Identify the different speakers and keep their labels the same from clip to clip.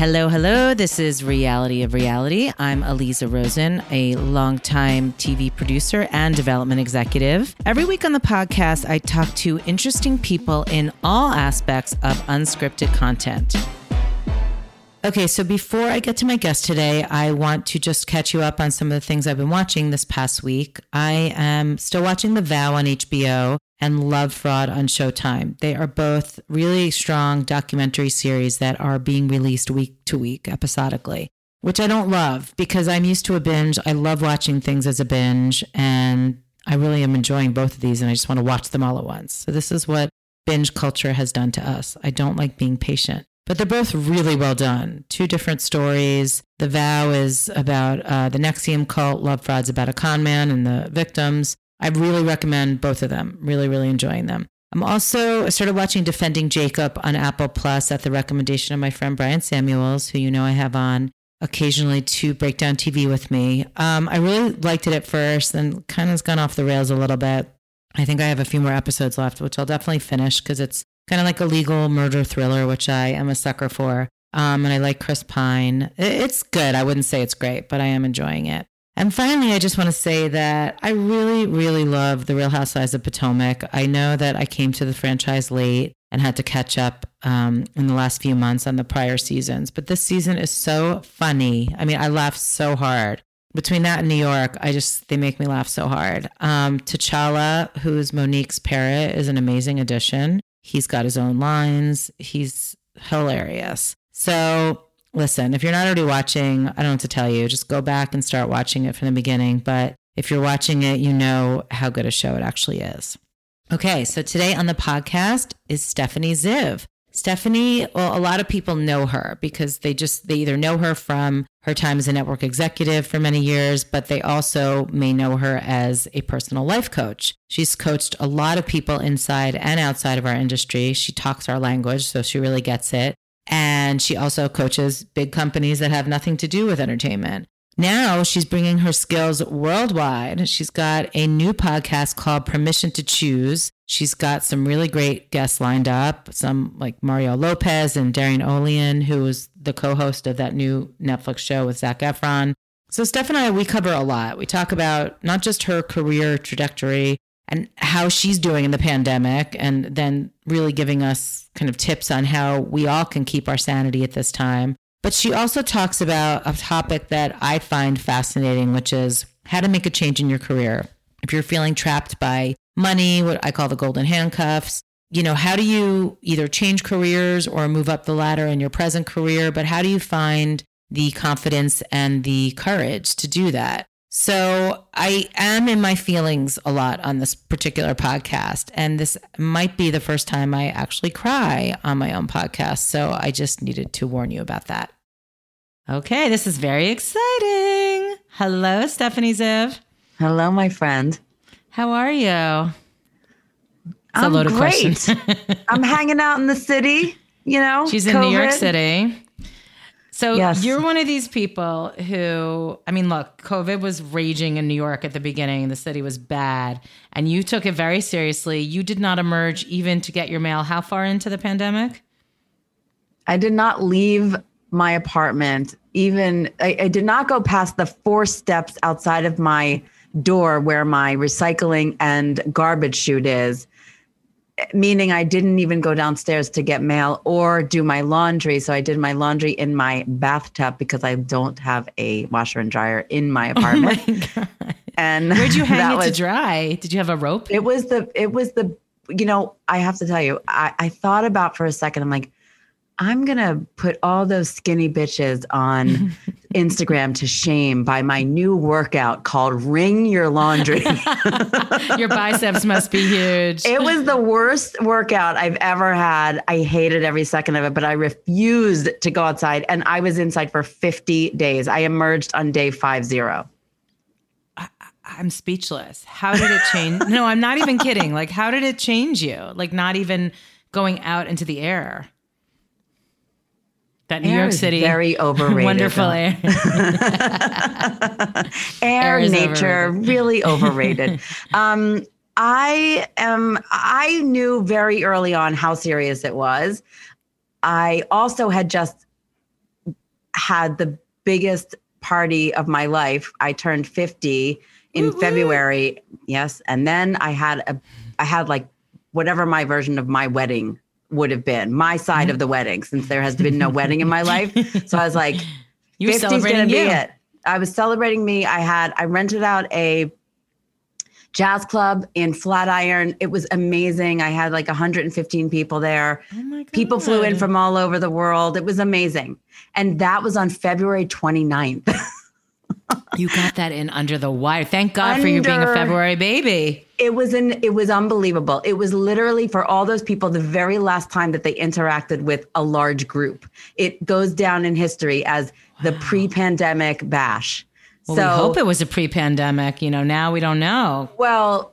Speaker 1: Hello, hello. This is Reality of Reality. I'm Aliza Rosen, a longtime TV producer and development executive. Every week on the podcast, I talk to interesting people in all aspects of unscripted content. Okay, so before I get to my guest today, I want to just catch you up on some of the things I've been watching this past week. I am still watching The Vow on HBO and Love Fraud on Showtime. They are both really strong documentary series that are being released week to week episodically, which I don't love because I'm used to a binge. I love watching things as a binge, and I really am enjoying both of these, and I just want to watch them all at once. So, this is what binge culture has done to us. I don't like being patient. But they're both really well done. Two different stories. The Vow is about uh, the NXIVM cult. Love Fraud's about a con man and the victims. I really recommend both of them. Really, really enjoying them. I'm also I started watching Defending Jacob on Apple Plus at the recommendation of my friend Brian Samuels, who you know I have on occasionally to break down TV with me. Um, I really liked it at first, and kind of has gone off the rails a little bit. I think I have a few more episodes left, which I'll definitely finish because it's kind of like a legal murder thriller, which I am a sucker for. Um, and I like Chris Pine. It's good. I wouldn't say it's great, but I am enjoying it. And finally, I just want to say that I really, really love The Real Housewives of Potomac. I know that I came to the franchise late and had to catch up um, in the last few months on the prior seasons, but this season is so funny. I mean, I laughed so hard. Between that and New York, I just, they make me laugh so hard. Um, T'Challa, who's Monique's parrot, is an amazing addition. He's got his own lines, he's hilarious. So listen, if you're not already watching, I don't what to tell you. Just go back and start watching it from the beginning. But if you're watching it, you know how good a show it actually is. Okay, so today on the podcast is Stephanie Ziv. Stephanie, well, a lot of people know her because they just, they either know her from her time as a network executive for many years, but they also may know her as a personal life coach. She's coached a lot of people inside and outside of our industry. She talks our language, so she really gets it. And she also coaches big companies that have nothing to do with entertainment. Now she's bringing her skills worldwide. She's got a new podcast called Permission to Choose. She's got some really great guests lined up, some like Mario Lopez and Darin Olien, who was the co host of that new Netflix show with Zac Efron. So, Steph and I, we cover a lot. We talk about not just her career trajectory, and how she's doing in the pandemic, and then really giving us kind of tips on how we all can keep our sanity at this time. But she also talks about a topic that I find fascinating, which is how to make a change in your career. If you're feeling trapped by money, what I call the golden handcuffs, you know, how do you either change careers or move up the ladder in your present career? But how do you find the confidence and the courage to do that? So I am in my feelings a lot on this particular podcast. And this might be the first time I actually cry on my own podcast. So I just needed to warn you about that. Okay, this is very exciting. Hello, Stephanie Ziv.
Speaker 2: Hello, my friend.
Speaker 1: How are you?
Speaker 2: It's I'm great. I'm hanging out in the city, you know.
Speaker 1: She's in COVID. New York City. So yes. you're one of these people who, I mean, look, COVID was raging in New York at the beginning. The city was bad, and you took it very seriously. You did not emerge even to get your mail. How far into the pandemic?
Speaker 2: I did not leave my apartment. Even I, I did not go past the four steps outside of my door where my recycling and garbage chute is meaning I didn't even go downstairs to get mail or do my laundry. So I did my laundry in my bathtub because I don't have a washer and dryer in my apartment. Oh my.
Speaker 1: And where'd you hang it was, to dry? Did you have a rope?
Speaker 2: It was the, it was the, you know, I have to tell you, I, I thought about for a second, I'm like, I'm going to put all those skinny bitches on Instagram to shame by my new workout called Wring Your Laundry.
Speaker 1: Your biceps must be huge.
Speaker 2: It was the worst workout I've ever had. I hated every second of it, but I refused to go outside. And I was inside for 50 days. I emerged on day 50.
Speaker 1: I'm speechless. How did it change? no, I'm not even kidding. Like, how did it change you? Like, not even going out into the air. That New air York City
Speaker 2: very overrated.
Speaker 1: wonderful air.
Speaker 2: air, air nature, overrated. really overrated. um, I am. I knew very early on how serious it was. I also had just had the biggest party of my life. I turned 50 in
Speaker 1: Woo-woo.
Speaker 2: February. Yes. And then I had a I had like whatever my version of my wedding would have been, my side
Speaker 1: Mm-hmm.
Speaker 2: of the wedding, since there has been no wedding in my life. So I was like,
Speaker 1: You were
Speaker 2: 50's
Speaker 1: celebrating
Speaker 2: gonna be
Speaker 1: you.
Speaker 2: it. I was celebrating me. I had I rented out a jazz club in Flatiron. It was amazing. I had like 115 people there.
Speaker 1: Oh.
Speaker 2: People flew in from all over the world. It was amazing. And that was on February 29th.
Speaker 1: You got that in under the wire. Thank God for you being a February baby.
Speaker 2: It was an it was unbelievable. It was literally for all those people the very last time that they interacted with a large group. It goes down in history as the pre-pandemic bash.
Speaker 1: Well,
Speaker 2: so
Speaker 1: we hope it was a pre-pandemic. You know, now we don't know.
Speaker 2: Well,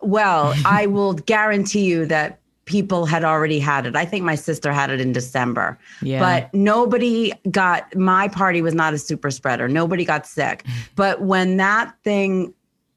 Speaker 2: well, I will guarantee you that people had already had it. I think my sister had it in December.
Speaker 1: Yeah.
Speaker 2: But nobody got my party was not a super spreader. Nobody got sick. But when that thing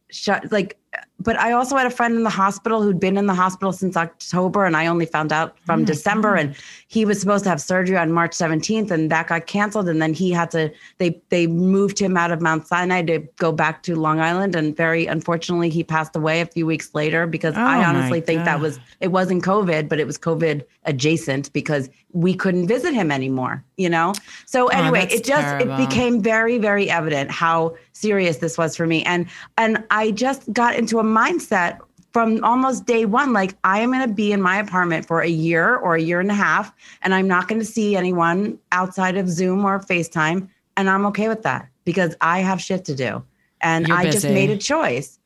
Speaker 2: shut like but I also had a friend in the hospital who'd been in the hospital since October and I only found out from December and he was supposed to have surgery on March 17th and that got canceled and then he had to they they moved him out of Mount Sinai to go back to Long Island and very unfortunately he passed away a few weeks later because
Speaker 1: Oh,
Speaker 2: I honestly think that was it wasn't COVID but it was COVID adjacent because we couldn't visit him anymore, you know? So anyway,
Speaker 1: Oh,
Speaker 2: it just
Speaker 1: terrible.
Speaker 2: it became very very evident how serious this was for me and and I just got into a mindset from almost day one like I am going to be in my apartment for a year or a year and a half and I'm not going to see anyone outside of Zoom or FaceTime and I'm okay with that because I have shit to do and
Speaker 1: You're
Speaker 2: I just made a choice.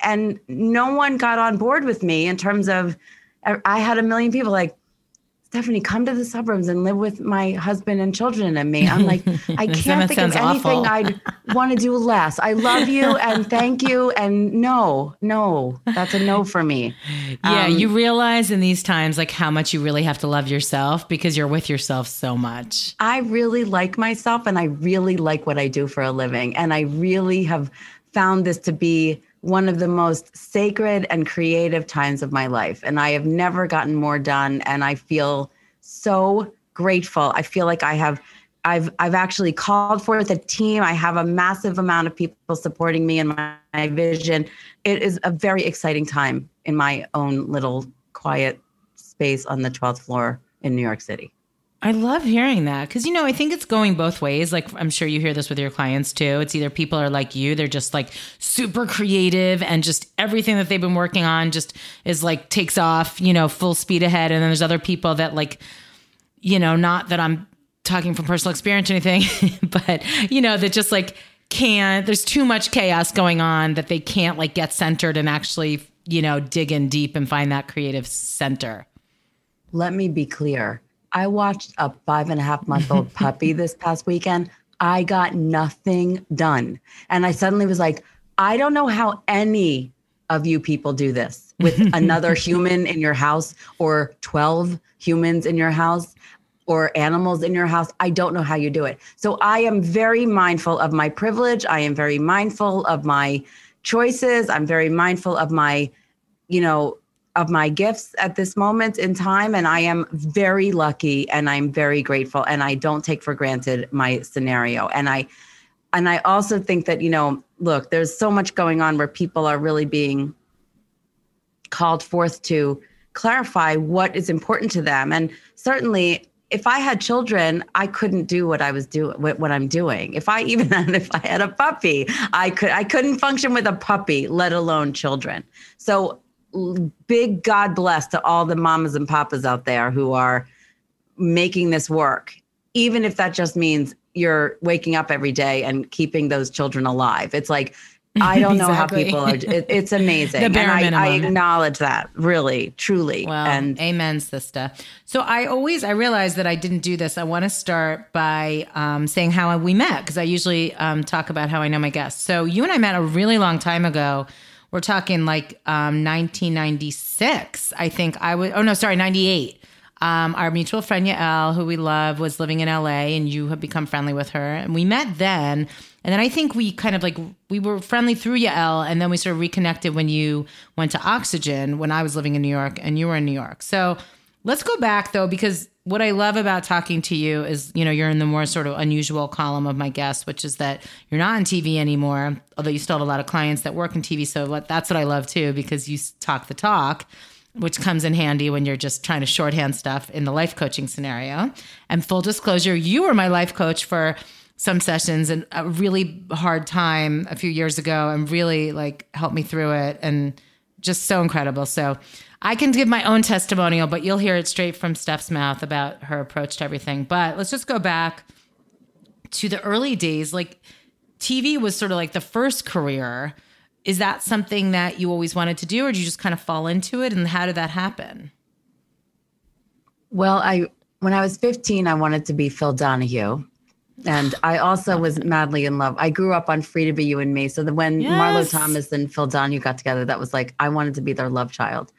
Speaker 2: And no one got on board with me in terms of I had a million people like Stephanie, come to the suburbs and live with my husband and children and me. I'm like, I can't think of anything. I'd want to do less. I love you and thank you. And no, no, that's a no for me.
Speaker 1: Yeah,
Speaker 2: Um,
Speaker 1: you realize in these times like how much you really have to love yourself because you're with yourself so much.
Speaker 2: I really like myself and I really like what I do for a living. And I really have found this to be one of the most sacred and creative times of my life. And I have never gotten more done. And I feel so grateful. I feel like I have. I've I've actually called forth a team. I have a massive amount of people supporting me in my, my vision. It is a very exciting time in my own little quiet space on the 12th floor in New York City.
Speaker 1: I love hearing that because, you know, I think it's going both ways. Like, I'm sure you hear this with your clients too. It's either people are like you, they're just like super creative and just everything that they've been working on just is like takes off, you know, full speed ahead. And then there's other people that, like, you know, not that I'm talking from personal experience or anything, but, you know, that just like can't, there's too much chaos going on that they can't like get centered and actually, you know, dig in deep and find that creative center.
Speaker 2: Let me be clear. I watched a five and a half month old puppy this past weekend. I got nothing done. And I suddenly was like, I don't know how any of you people do this with another human in your house or 12 humans in your house or animals in your house. I don't know how you do it. So I am very mindful of my privilege. I am very mindful of my choices. I'm very mindful of my, you know, of my gifts at this moment in time. And I am very lucky and I'm very grateful. And I don't take for granted my scenario. And I, and I also think that, you know, look, there's so much going on where people are really being called forth to clarify what is important to them. And certainly if I had children, I couldn't do what I was doing, what, I'm doing. If I even if I had a puppy, I could I couldn't function with a puppy, let alone children. So big God bless to all the mamas and papas out there who are making this work, even if that just means you're waking up every day and keeping those children alive. It's like I don't know how people are. It, it's amazing, and I, I acknowledge that really, truly.
Speaker 1: Well,
Speaker 2: and
Speaker 1: amen, sister. So I always I realized that I didn't do this. I want to start by um, saying how we met because I usually um, talk about how I know my guests. So you and I met a really long time ago. We're talking like um, 1996. I think I was. Oh no, sorry, 98. Um, our mutual friend Yael, who we love, was living in LA, and you have become friendly with her. And we met then. And then I think we kind of like we were friendly through Yael, and then we sort of reconnected when you went to Oxygen when I was living in New York and you were in New York. So let's go back though, because what I love about talking to you is, you know, you're in the more sort of unusual column of my guests, which is that you're not on TV anymore, although you still have a lot of clients that work in TV. So what, that's what I love too, because you talk the talk, which comes in handy when you're just trying to shorthand stuff in the life coaching scenario. And full disclosure, you were my life coach for some sessions and a really hard time a few years ago and really like helped me through it and just so incredible. So I can give my own testimonial, but you'll hear it straight from Steph's mouth about her approach to everything. But let's just go back to the early days. Like TV was sort of like the first career. Is that something that you always wanted to do, or did you just kind of fall into it? And how did that happen?
Speaker 2: Well, I when I was 15, I wanted to be Phil Donahue. And I also was madly in love. I grew up on Free to Be You and Me. So that when yes. Marlo Thomas and Phil Donahue got together, that was like I wanted to be their love child.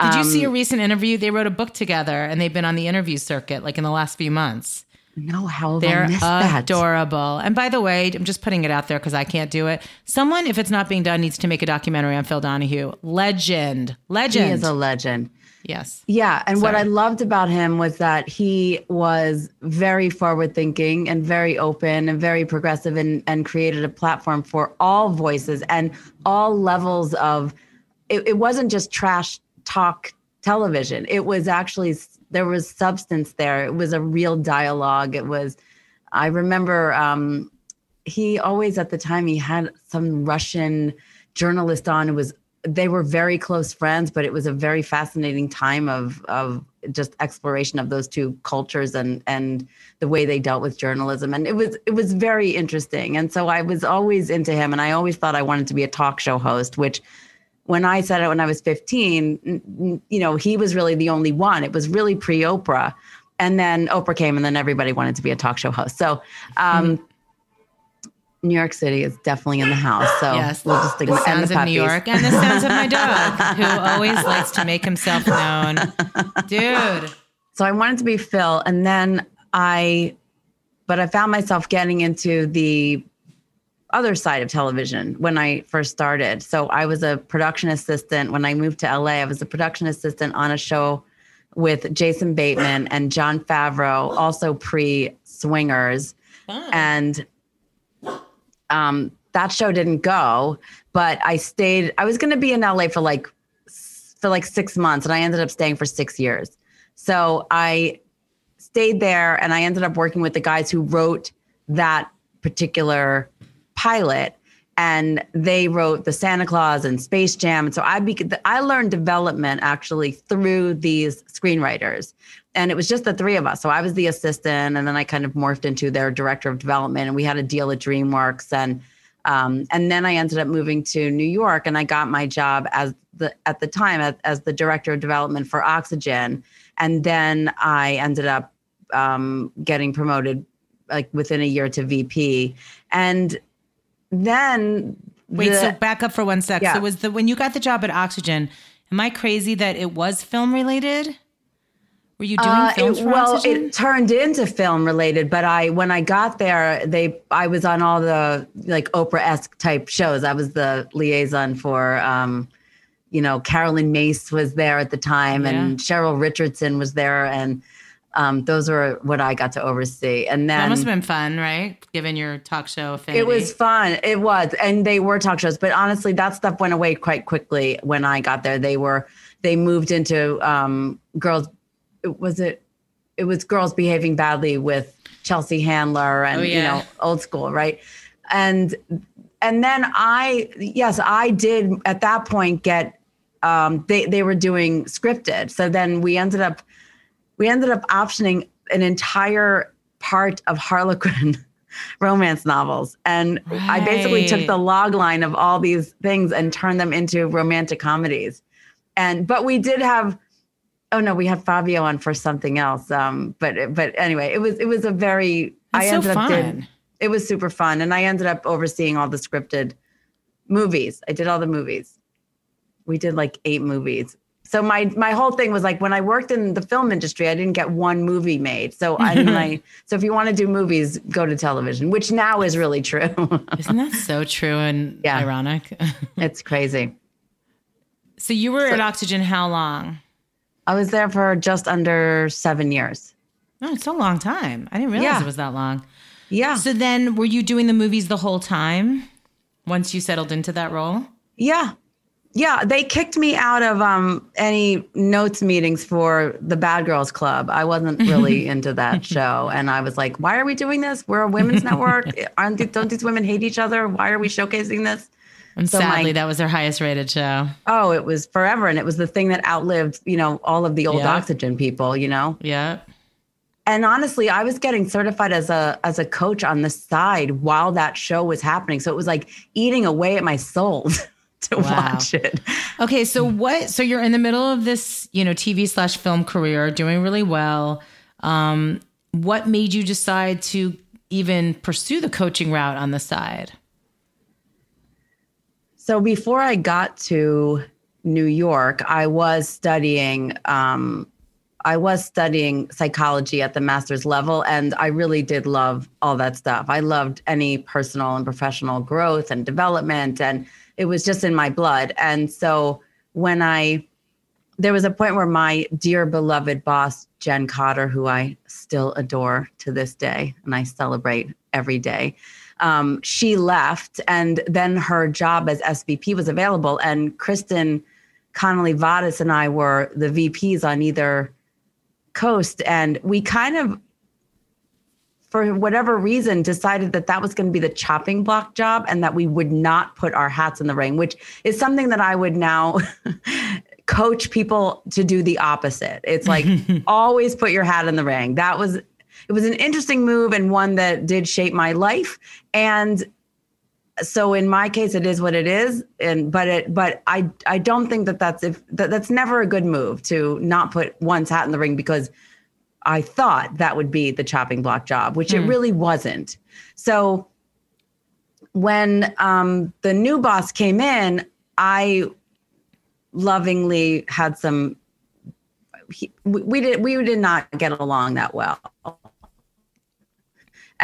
Speaker 1: Did um, you see a um, recent interview? They wrote a book together and they've been on the interview circuit like in the last few months.
Speaker 2: No, how
Speaker 1: they're
Speaker 2: that?
Speaker 1: adorable. And by the way, I'm just putting it out there because I can't do it. Someone, if it's not being done, needs to make a documentary on Phil Donahue. Legend, legend.
Speaker 2: He is a legend.
Speaker 1: Yes.
Speaker 2: Yeah. And Sorry. what I loved about him was that he was very forward thinking and very open and very progressive and, and created a platform for all voices and all levels of it, it wasn't just trash talk television. It was actually there was substance there. It was a real dialogue. It was I remember um, he always at the time he had some Russian journalist on who was they were very close friends, but it was a very fascinating time of of just exploration of those two cultures and and the way they dealt with journalism. And it was it was very interesting. And so I was always into him, and I always thought I wanted to be a talk show host, which when I said it when I was 15, you know, he was really the only one. It was really pre Oprah. And then Oprah came, and then everybody wanted to be a talk show host. So, um, mm-hmm New York City is definitely in the house. So
Speaker 1: yes, we'll just the sounds the of New York and the sounds of my dog, who always likes to make himself known. Dude.
Speaker 2: So I wanted to be Phil, and then I, but I found myself getting into the other side of television when I first started. So I was a production assistant when I moved to LA. I was a production assistant on a show with Jason Bateman and Jon Favreau, also pre Swingers. And um, that show didn't go, but I stayed. I was going to be in LA for like for like six months, and I ended up staying for six years. So I stayed there, and I ended up working with the guys who wrote that particular pilot and they wrote the Santa Clause and Space Jam. And so I be, I learned development actually through these screenwriters. And it was just the three of us. So I was the assistant, and then I kind of morphed into their director of development. And we had a deal at DreamWorks, and um, and then I ended up moving to New York, and I got my job as the at the time as, as the director of development for Oxygen. And then I ended up um, getting promoted like within a year to VP. And then
Speaker 1: wait, the, so back up for one sec. Yeah. So was the when you got the job at Oxygen? Am I crazy that it was film related? Were you doing uh, films
Speaker 2: it, well, Oxygen? it turned into film related, but I when I got there, they I was on all the like Oprah esque type shows. I was the liaison for. Um, you know, Caroline Myss was there at the time, yeah. and Cheryl Richardson was there, and um, those were what I got to oversee. And then
Speaker 1: that must have been fun, right? Given your talk show affinity.
Speaker 2: It was fun. It was, and they were talk shows. But honestly, that stuff went away quite quickly when I got there. They were they moved into um, girls. Was it? It was girls behaving badly with Chelsea Handler and oh, yeah. you know old school, right? And and then I yes, I did at that point get. Um, they they were doing scripted, so then we ended up we ended up optioning an entire part of Harlequin romance novels. And right. I basically took the log line of all these things and turned them into romantic comedies. And but we did have oh no, we had Fabio on for something else. Um, but but anyway, it was it was a very
Speaker 1: That's I ended so up did,
Speaker 2: it was super fun. And I ended up overseeing all the scripted movies. I did all the movies. We did like eight movies so my my whole thing was like when I worked in the film industry, I didn't get one movie made. So I like so if you want to do movies, go to television, which now is really true.
Speaker 1: Isn't that so true and yeah. ironic?
Speaker 2: it's crazy.
Speaker 1: So you were so, at Oxygen how long?
Speaker 2: I was there for just under seven years.
Speaker 1: Oh, it's a long time. I didn't realize
Speaker 2: Yeah.
Speaker 1: it was that long.
Speaker 2: Yeah.
Speaker 1: So then, were you doing the movies the whole time once you settled into that role?
Speaker 2: Yeah. Yeah, they kicked me out of um, any notes meetings for the Bad Girls Club. I wasn't really into that show, and I was like, "Why are we doing this? We're a women's network. Aren't don't these women hate each other? Why are we showcasing this?"
Speaker 1: And
Speaker 2: So
Speaker 1: sadly,
Speaker 2: my-
Speaker 1: that was their highest rated show.
Speaker 2: Oh, it was forever, and it was the thing that outlived, you know, all of the old
Speaker 1: Yeah.
Speaker 2: Oxygen people. You know,
Speaker 1: Yeah.
Speaker 2: and honestly, I was getting certified as a as a coach on the side while that show was happening, so it was like eating away at my soul to
Speaker 1: Wow.
Speaker 2: watch it.
Speaker 1: Okay, so what? So you're in the middle of this, you know, TV slash film career, doing really well. Um, what made you decide to even pursue the coaching route on the side?
Speaker 2: So before I got to New York, I was studying. Um, I was studying psychology at the master's level, and I really did love all that stuff. I loved any personal and professional growth and development, and it was just in my blood. And so when I, there was a point where my dear beloved boss, Jen Cotter, who I still adore to this day, and I celebrate every day, um, she left, and then her job as SVP was available. And Kristen Connolly Vadas and I were the VPs on either coast, and we kind of, for whatever reason, decided that that was going to be the chopping block job, and that we would not put our hats in the ring, which is something that I would now. coach people to do the opposite. It's like always put your hat in the ring. That was it was an interesting move and one that did shape my life. And so in my case it is what it is. And but it but i i don't think that that's if that, that's never a good move to not put one's hat in the ring because i thought that would be the chopping block job which it really wasn't. So when um, the new boss came in i lovingly had some he, we, we did we did not get along that well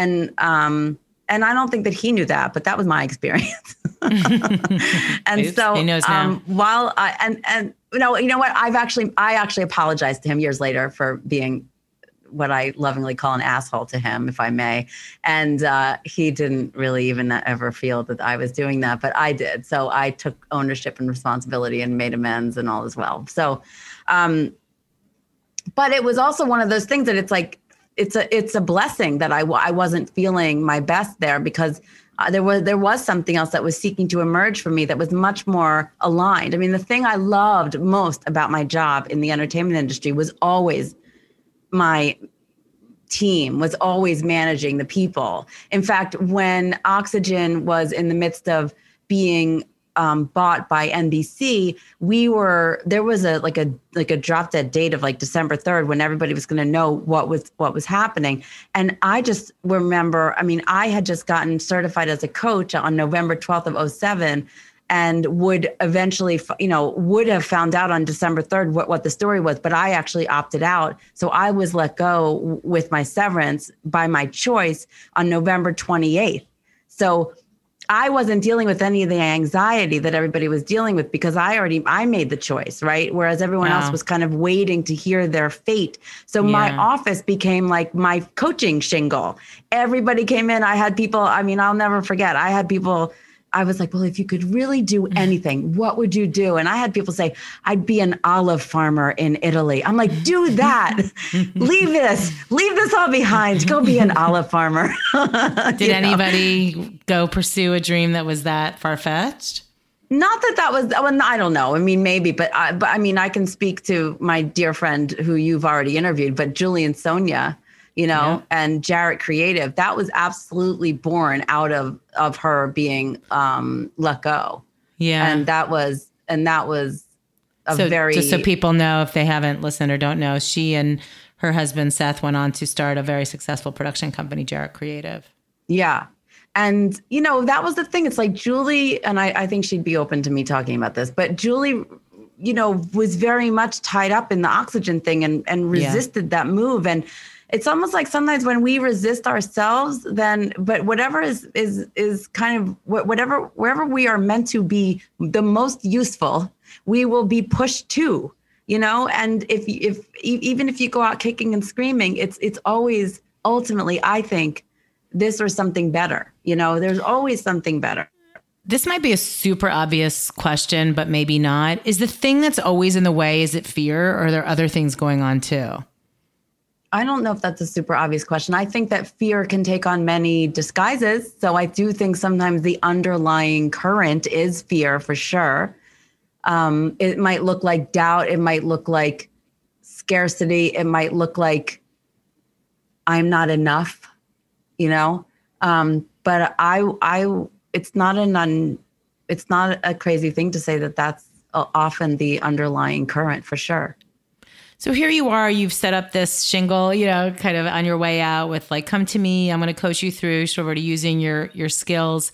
Speaker 2: and um and i don't think that he knew that but that was my experience and
Speaker 1: Oops,
Speaker 2: so
Speaker 1: he knows now.
Speaker 2: um while i and and you know you know what i've actually i actually apologized to him years later for being what I lovingly call an asshole to him, if I may. And uh, he didn't really even ever feel that I was doing that, but I did. So I took ownership and responsibility and made amends and all as well. So, um, but it was also one of those things that it's like it's a it's a blessing that I I wasn't feeling my best there because uh, there was there was something else that was seeking to emerge for me that was much more aligned. I mean, the thing I loved most about my job in the entertainment industry was always my team was always managing the people. In fact, when Oxygen was in the midst of being um, bought by NBC, we were there was a like a like a drop dead date of like December third when everybody was going to know what was what was happening. And I just remember, I mean, I had just gotten certified as a coach on November twelfth of 07 and would eventually, you know, would have found out on December 3rd what, what the story was, but I actually opted out. So I was let go with my severance by my choice on November 28th. So I wasn't dealing with any of the anxiety that everybody was dealing with because I already I made the choice, right? Whereas everyone
Speaker 1: Wow.
Speaker 2: else was kind of waiting to hear their fate. So my office became like my coaching shingle. Everybody came in. I had people, I mean, I'll never forget. I had people I was like, well, if you could really do mm. anything, what would you do? And I had people say, I'd be an olive farmer in Italy. I'm like, do that. leave this, leave this all behind. Go be an olive farmer.
Speaker 1: Did anybody go pursue a dream that was that far fetched?
Speaker 2: Not that that was. Well, I don't know. I mean, maybe, but I, but I mean, I can speak to my dear friend who you've already interviewed, but Julie Insogna, you know,
Speaker 1: Yeah.
Speaker 2: and Jarrett Creative. That was absolutely born out of of her being um, let go,
Speaker 1: Yeah.
Speaker 2: and that was and that was a
Speaker 1: so
Speaker 2: very
Speaker 1: just so people know if they haven't listened or don't know, she and her husband Seth went on to start a very successful production company, Jarrett Creative.
Speaker 2: Yeah. And, you know, that was the thing. It's like Julie, and I, I think she'd be open to me talking about this, but Julie, you know, was very much tied up in the oxygen thing and, and
Speaker 1: Yeah.
Speaker 2: resisted that move. And it's almost like sometimes when we resist ourselves, then, but whatever is, is, is kind of whatever, wherever we are meant to be the most useful, we will be pushed to you know? And if if even if you go out kicking and screaming it's it's always ultimately i think this or something better you know? There's always something better.
Speaker 1: This might be a super obvious question but maybe not. Is the thing that's always in the way is it fear or are there other things going on too
Speaker 2: I don't know if that's a super obvious question. I think that fear can take on many disguises. So I do think sometimes the underlying current is fear for sure. Um, it might look like doubt. It might look like scarcity. It might look like I'm not enough, you know. Um, but I, I, it's not an un, it's not a crazy thing to say that that's often the underlying current for sure.
Speaker 1: So here you are, you've set up this shingle, you know, kind of on your way out with like, come to me, I'm going to coach you through sort of using your your skills.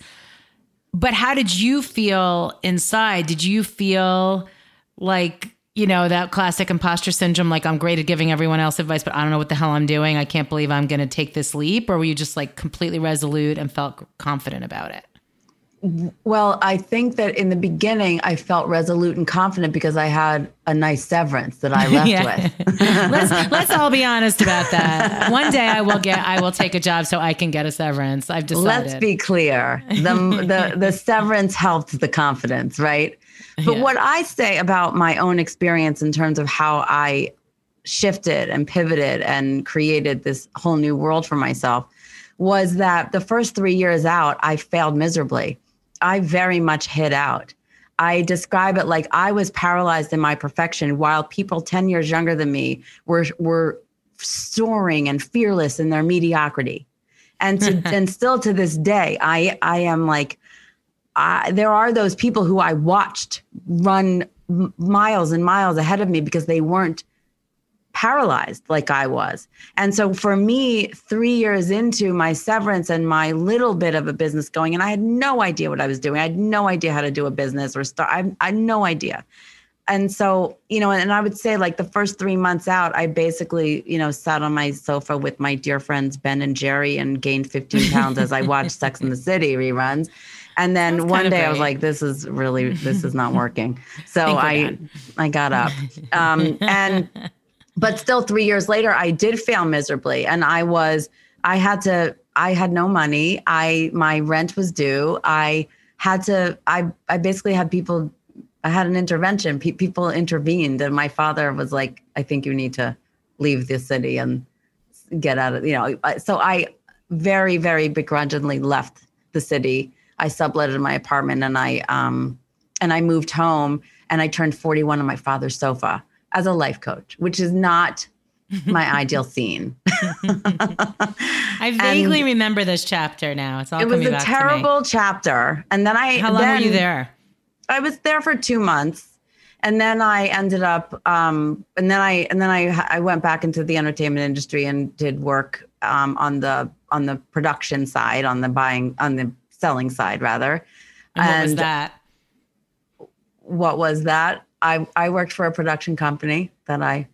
Speaker 1: But how did you feel inside? Did you feel like, you know, that classic imposter syndrome, like I'm great at giving everyone else advice, but I don't know what the hell I'm doing. I can't believe I'm going to take this leap. Or were you just like completely resolute and felt confident about it?
Speaker 2: Well, I think that in the beginning, I felt resolute and confident because I had a nice severance that I left with.
Speaker 1: let's let's all be honest about that. One day, I will get I will take a job so I can get a severance. I've decided.
Speaker 2: Let's be clear: the the the severance helped the confidence, right? But yeah. what I say about my own experience in terms of how I shifted and pivoted and created this whole new world for myself was that the first three years out, I failed miserably I very much hid out. I describe it like I was paralyzed in my perfection while people 10 years younger than me were were soaring and fearless in their mediocrity. And to, and still to this day, I I am like I, there are those people who I watched run miles and miles ahead of me because they weren't paralyzed like I was. And so for me, three years into my severance and my little bit of a business going, and I had no idea what I was doing. I had no idea how to do a business or start. I, I had no idea. And so, you know, and I would say like the first three months out, I basically, you know, sat on my sofa with my dear friends Ben and Jerry and gained 15 pounds as I watched Sex in the City reruns. And then That's one day I was like, this is really, this is not working. So I, I got up. Um, and but still three years later i did fail miserably. And i was i had to i had no money. I my rent was due. I had to i i basically had people i had an intervention. Pe- people intervened and my father was like i think you need to leave the city and get out of you know so i very very begrudgingly left the city. I subletted my apartment and i um and i moved home and i turned 41 on my father's sofa as a life coach, which is not my ideal scene.
Speaker 1: I vaguely remember this chapter now. It's all
Speaker 2: it was a terrible chapter, and then I.
Speaker 1: How long
Speaker 2: then,
Speaker 1: were you there?
Speaker 2: I was there for two months, and then I ended up, um, and then I, and then I, I went back into the entertainment industry and did work um, on the on the production side, on the buying, on the selling side, rather.
Speaker 1: And, and what was that?
Speaker 2: What was that? I I worked for a production company that I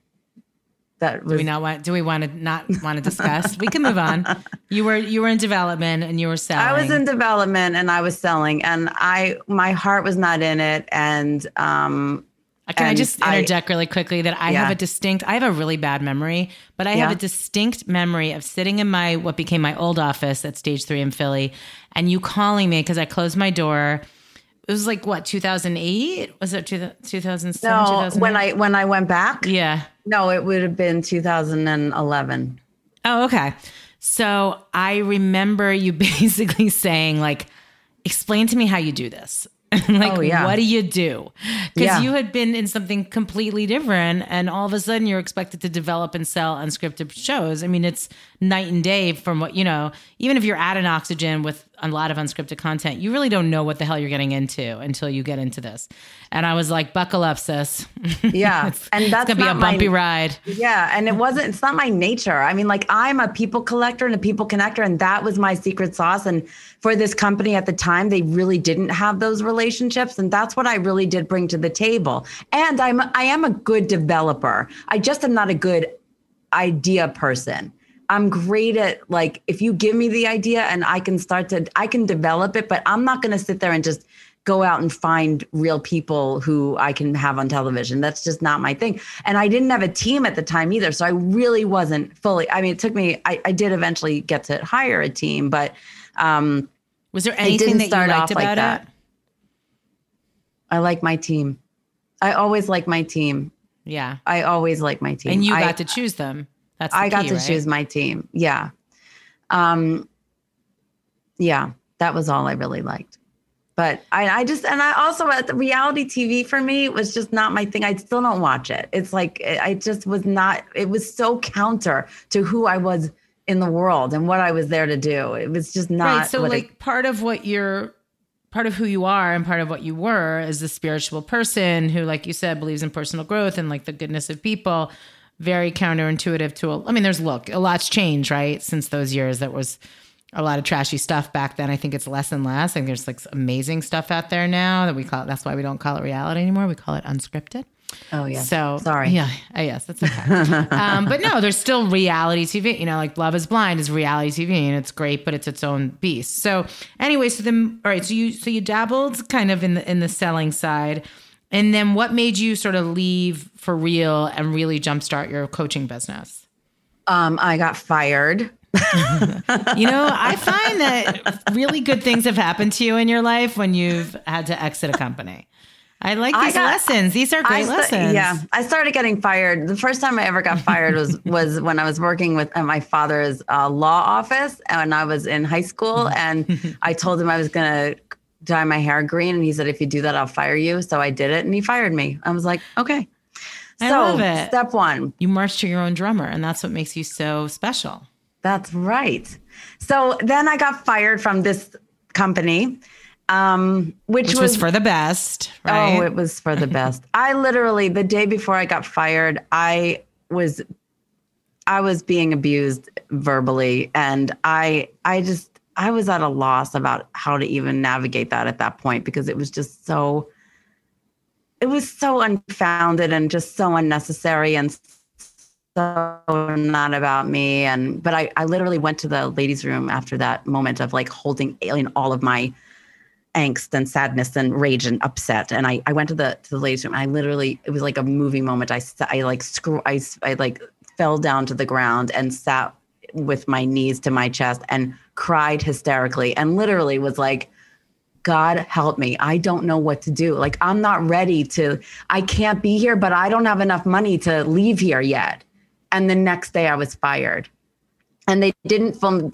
Speaker 2: that was,
Speaker 1: do we not want do we want to not want to discuss we can move on you were you were in development and you were selling
Speaker 2: i was in development and i was selling and i my heart was not in it and um
Speaker 1: can I just interject I, really quickly that I yeah. have a distinct, I have a really bad memory, but I yeah. have a distinct memory of sitting in my, what became my old office at stage three in Philly, and you calling me because I closed my door it was like what 2008 was it 2007
Speaker 2: no when i when i went back
Speaker 1: yeah
Speaker 2: no it would have been 2011
Speaker 1: oh okay so i remember you basically saying like explain to me how you do this like, oh, yeah. what do you do? Because yeah. you had been in something completely different, and all of a sudden you're expected to develop and sell unscripted shows. I mean, it's night and day from what you know. Even if you're at an oxygen with a lot of unscripted content, you really don't know what the hell you're getting into until you get into this. And I was like, "Buckle up, sis."
Speaker 2: Yeah, and that's
Speaker 1: gonna be a bumpy my, ride.
Speaker 2: Yeah, and it wasn't. It's not my nature. I mean, like I'm a people collector and a people connector, and that was my secret sauce. And for this company at the time, they really didn't have those relationships. And that's what I really did bring to the table. And I'm I am a good developer. I just am not a good idea person. I'm great at like if you give me the idea and I can start to I can develop it, but I'm not gonna sit there and just go out and find real people who I can have on television. That's just not my thing. And I didn't have a team at the time either. So I really wasn't fully, I mean, it took me, I, I did eventually get to hire a team, but um,
Speaker 1: was there anything that you liked about like that. it?
Speaker 2: I like my team. I always like my team.
Speaker 1: Yeah.
Speaker 2: I always like my team.
Speaker 1: And you
Speaker 2: I,
Speaker 1: got to choose them. That's
Speaker 2: I got
Speaker 1: key,
Speaker 2: to
Speaker 1: right?
Speaker 2: choose my team. Yeah. Um, yeah, that was all I really liked. But I, I just, and I also, at the reality TV for me was just not my thing. I still don't watch it. It's like, I just was not, it was so counter to who I was in the world and what I was there to do. It was just not.
Speaker 1: Right. So, like, it, part of what you're, part of who you are and part of what you were is a spiritual person who, like you said, believes in personal growth and like the goodness of people. Very counterintuitive to, a, I mean, there's look, a lot's changed, right? Since those years that was, a lot of trashy stuff back then. I think it's less and less. I think there's like amazing stuff out there now that we call it. That's why we don't call it reality anymore. We call it unscripted.
Speaker 2: Oh yeah.
Speaker 1: So
Speaker 2: sorry.
Speaker 1: Yeah. Uh, yes, that's okay. um, but no, there's still reality TV. You know, like Love Is Blind is reality TV, and it's great, but it's its own beast. So anyway, so then, all right. So you so you dabbled kind of in the in the selling side, and then what made you sort of leave for real and really jumpstart your coaching business?
Speaker 2: Um, I got fired
Speaker 1: you know, I find that really good things have happened to you in your life when you've had to exit a company. I like these I got, lessons. These are great st- lessons.
Speaker 2: Yeah, I started getting fired. The first time I ever got fired was was when I was working with my father's uh, law office, and I was in high school. And I told him I was going to dye my hair green, and he said, "If you do that, I'll fire you." So I did it, and he fired me. I was like, "Okay."
Speaker 1: I
Speaker 2: so,
Speaker 1: love it.
Speaker 2: Step one:
Speaker 1: you march to your own drummer, and that's what makes you so special.
Speaker 2: That's right. So then I got fired from this company, um, which,
Speaker 1: which was, was, for the best. Right?
Speaker 2: Oh, it was for the best. I literally the day before I got fired, I was I was being abused verbally, and I I just I was at a loss about how to even navigate that at that point because it was just so it was so unfounded and just so unnecessary and so not about me. And but I, I literally went to the ladies' room after that moment of like holding in all of my angst and sadness and rage and upset. And I, I went to the to the ladies' room. I literally it was like a movie moment. I I like screw I I like fell down to the ground and sat with my knees to my chest and cried hysterically and literally was like God help me. I don't know what to do. Like, I'm not ready to, I can't be here, but I don't have enough money to leave here yet. And the next day I was fired. And they didn't film,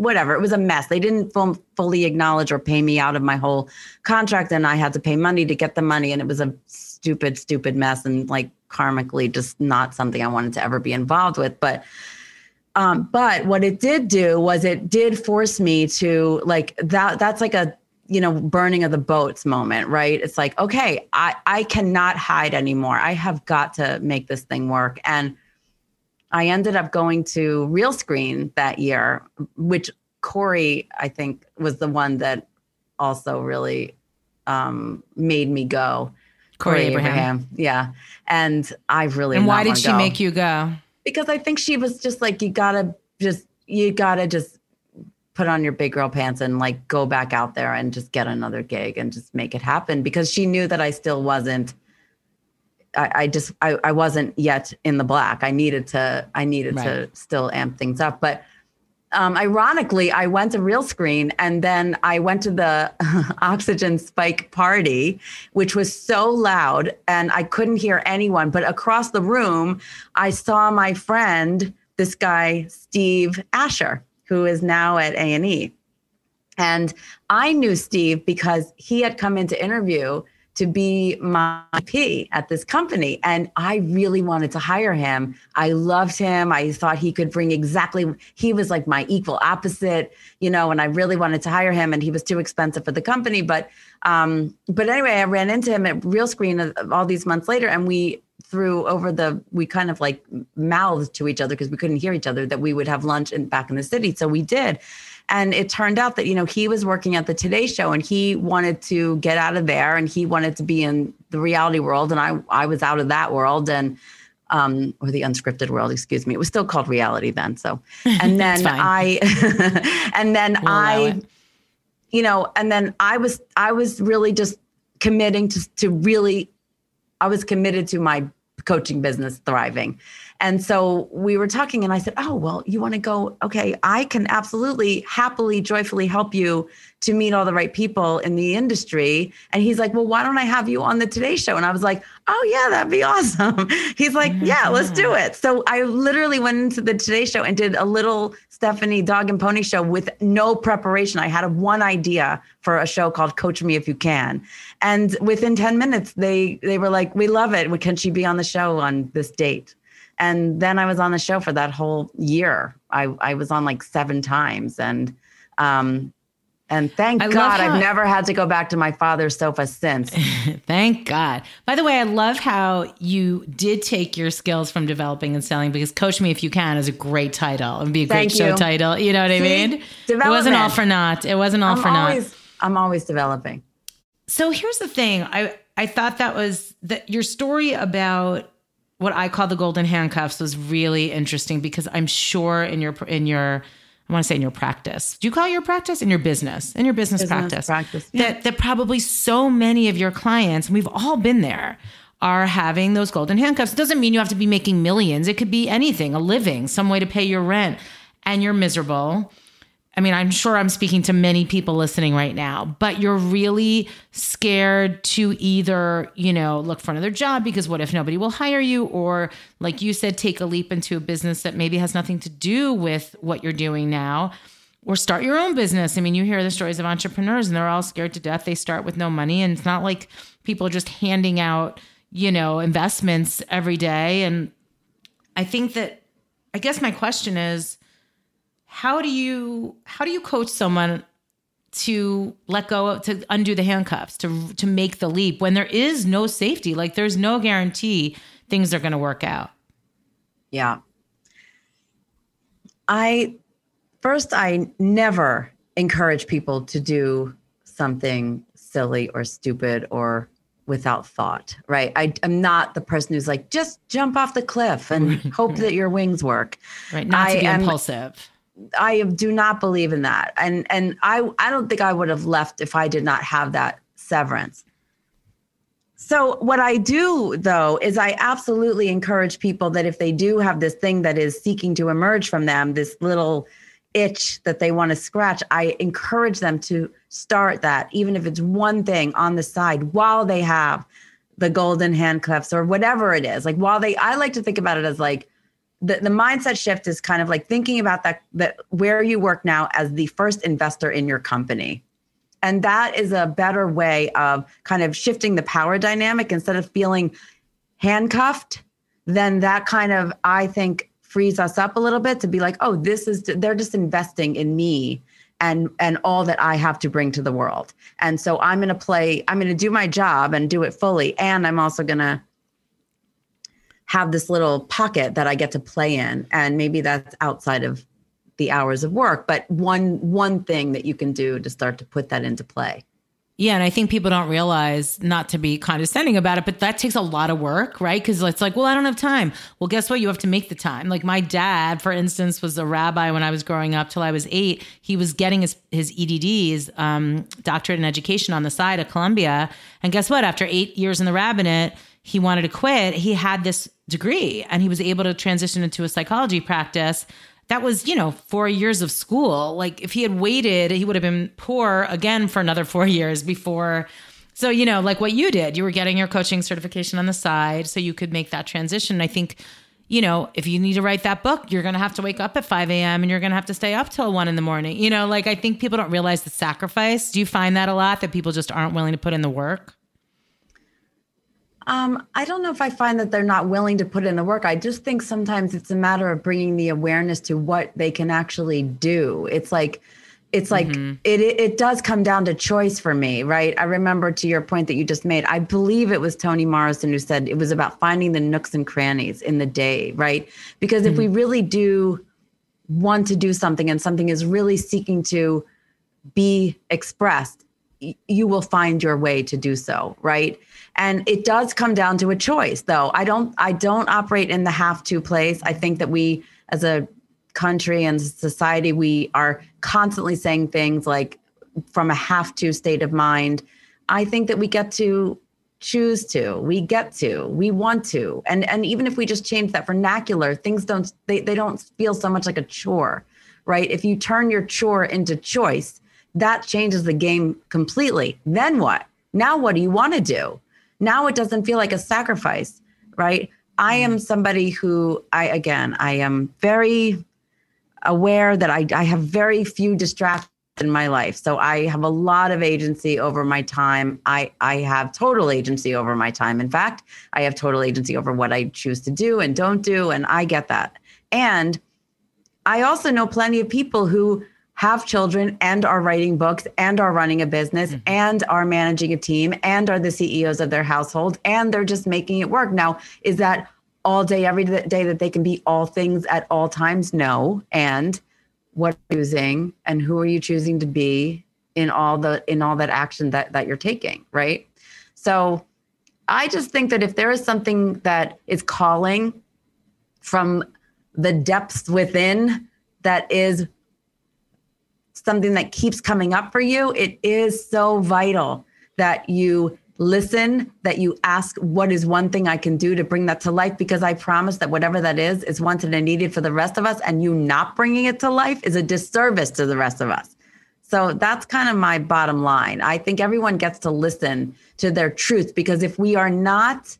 Speaker 2: whatever, it was a mess. They didn't film, fully acknowledge or pay me out of my whole contract. And I had to pay money to get the money. And it was a stupid, stupid mess and like karmically just not something I wanted to ever be involved with. But, um, but what it did do was it did force me to like that. That's like a you know burning of the boats moment right it's like okay i i cannot hide anymore i have got to make this thing work and I ended up going to Realscreen that year, which Cori, I think, was the one that also really um, made me go.
Speaker 1: Cori, Cori Abraham. Abraham.
Speaker 2: Yeah. And I really
Speaker 1: And why did she go. make you go?
Speaker 2: Because I think she was just like, you gotta just you gotta just put on your big girl pants and like go back out there and just get another gig and just make it happen because she knew that I still wasn't I, I just I, I wasn't yet in the black. I needed to I needed right. to still amp things up. But um, ironically, I went to Realscreen and then I went to the Oxygen Spike party, which was so loud and I couldn't hear anyone. But across the room, I saw my friend, this guy Steve Asher, who is now at A and E, and I knew Steve because he had come in to interview to be my P at this company. And I really wanted to hire him. I loved him. I thought he could bring exactly, he was like my equal opposite, you know, and I really wanted to hire him and he was too expensive for the company. But, um, but anyway, I ran into him at Realscreen all these months later and we, threw over the we kind of like mouthed to each other because we couldn't hear each other that we would have lunch in back in the city so we did and it turned out that, you know, he was working at the Today Show and he wanted to get out of there and he wanted to be in the reality world. And I, I was out of that world and, um, or the unscripted world, excuse me. It was still called reality then. So, and then I, and then I, you know, and then I was I was really just committing to to really I was committed to my coaching business thriving. And so we were talking, and I said, Oh, well, you want to go? Okay, I can absolutely, happily, joyfully help you to meet all the right people in the industry. And he's like, Well, why don't I have you on the Today Show? And I was like, Oh, yeah, that'd be awesome. He's like, mm-hmm. Yeah, let's do it. So I literally went into the Today Show and did a little Stephanie Dog and Pony show with no preparation. I had a one idea for a show called Coach Me If You Can. And within 10 minutes, they they were like, We love it. Can she be on the show on this date? And then I was on the show for that whole year. I, I was on like seven times. And um, and thank I God I've never had to go back to my father's sofa since.
Speaker 1: thank God. By the way, I love how you did take your skills from developing and selling because Coach Me If You Can is a great title. It would be a great thank show you. title. You know what See, I mean? It wasn't all for naught. It wasn't all
Speaker 2: I'm
Speaker 1: for
Speaker 2: always,
Speaker 1: naught.
Speaker 2: I'm always developing.
Speaker 1: So here's the thing. I, I thought that was that your story about what I call the golden handcuffs was really interesting because I'm sure in your in your I want to say in your practice. Do you call it your practice? In your business, in your business, business practice.
Speaker 2: practice. Yeah.
Speaker 1: That that probably so many of your clients, and we've all been there, are having those golden handcuffs. It doesn't mean you have to be making millions. It could be anything, a living, some way to pay your rent, and you're miserable I mean, I'm sure I'm speaking to many people listening right now, but you're really scared to either, you know, look for another job because what if nobody will hire you? Or, like you said, take a leap into a business that maybe has nothing to do with what you're doing now, or start your own business. I mean, you hear the stories of entrepreneurs and they're all scared to death. They start with no money, and it's not like people are just handing out, you know, investments every day. And I think that, I guess my question is, how do you how do you coach someone to let go of, to undo the handcuffs to to make the leap when there is no safety? Like there's no guarantee things are going to work out.
Speaker 2: Yeah. I first i never encourage people to do something silly or stupid or without thought right? I, am not the person who's like just jump off the cliff and hope that your wings work.
Speaker 1: Right not to be am, impulsive
Speaker 2: I do not believe in that. And and I I don't think I would have left if I did not have that severance. So what I do though is I absolutely encourage people that if they do have this thing that is seeking to emerge from them, this little itch that they want to scratch, I encourage them to start that even if it's one thing on the side while they have the golden handcuffs or whatever it is. Like while they I like to think about it as like the, the mindset shift is kind of like thinking about that that where you work now as the first investor in your company. And that is a better way of kind of shifting the power dynamic instead of feeling handcuffed then that kind of i think frees us up a little bit to be like oh this is they're just investing in me and and all that i have to bring to the world. And so i'm going to play i'm going to do my job and do it fully. And i'm also going to have this little pocket that I get to play in. And maybe that's outside of the hours of work, but one one thing that you can do to start to put that into play.
Speaker 1: Yeah, and I think people don't realize, not to be condescending about it, but that takes a lot of work, right? Because it's like, well, I don't have time. Well, guess what? You have to make the time. Like my dad, for instance, was a rabbi when I was growing up till I was eight. He was getting his his EDDs, um, doctorate in education, on the side at Columbia. And guess what? After eight years in the rabbinate, he wanted to quit. He had this degree and he was able to transition into a psychology practice that was, you know, four years of school. Like if he had waited, he would have been poor again for another four years before. So, you know, like what you did, you were getting your coaching certification on the side so you could make that transition. I think, you know, if you need to write that book, you're going to have to wake up at 5 a.m. and you're going to have to stay up till one in the morning. You know, like I think people don't realize the sacrifice. Do you find that a lot that people just aren't willing to put in the work?
Speaker 2: Um, I don't know if I find that they're not willing to put in the work. I just think sometimes it's a matter of bringing the awareness to what they can actually do. It's like, it's like mm-hmm. it, it, it does come down to choice for me, right? I remember to your point that you just made. I believe it was Toni Morrison who said it was about finding the nooks and crannies in the day, right? Because mm-hmm. if we mm-hmm. really do want to do something and something is really seeking to be expressed, you will find your way to do so, right? and it does come down to a choice though i don't i don't operate in the have to place i think that we as a country and society we are constantly saying things like from a have to state of mind. I think that we get to choose to we get to we want to and and even if we just change that vernacular things don't they, they don't feel so much like a chore right if you turn your chore into choice that changes the game completely then what now what do you want to do now it doesn't feel like a sacrifice right i am mm-hmm. somebody who i again i am very aware that i, I have very few distractions in my life. So I have a lot of agency over my time. I I have total agency over my time. In fact, I have total agency over what I choose to do and don't do and I get that. And I also know plenty of people who have children and are writing books and are running a business mm-hmm. and are managing a team and are the CEOs of their household and they're just making it work. Now, is that all day every day that they can be all things at all times? No. And what are you choosing and who are you choosing to be in all the in all that action that that you're taking right so i just think that if there is something that is calling from the depths within that is something that keeps coming up for you it is so vital that you listen, that you ask, what is one thing I can do to bring that to life? Because I promise that whatever that is, is wanted and needed for the rest of us. And you not bringing it to life is a disservice to the rest of us. So that's kind of my bottom line. I think everyone gets to listen to their truth because if we are not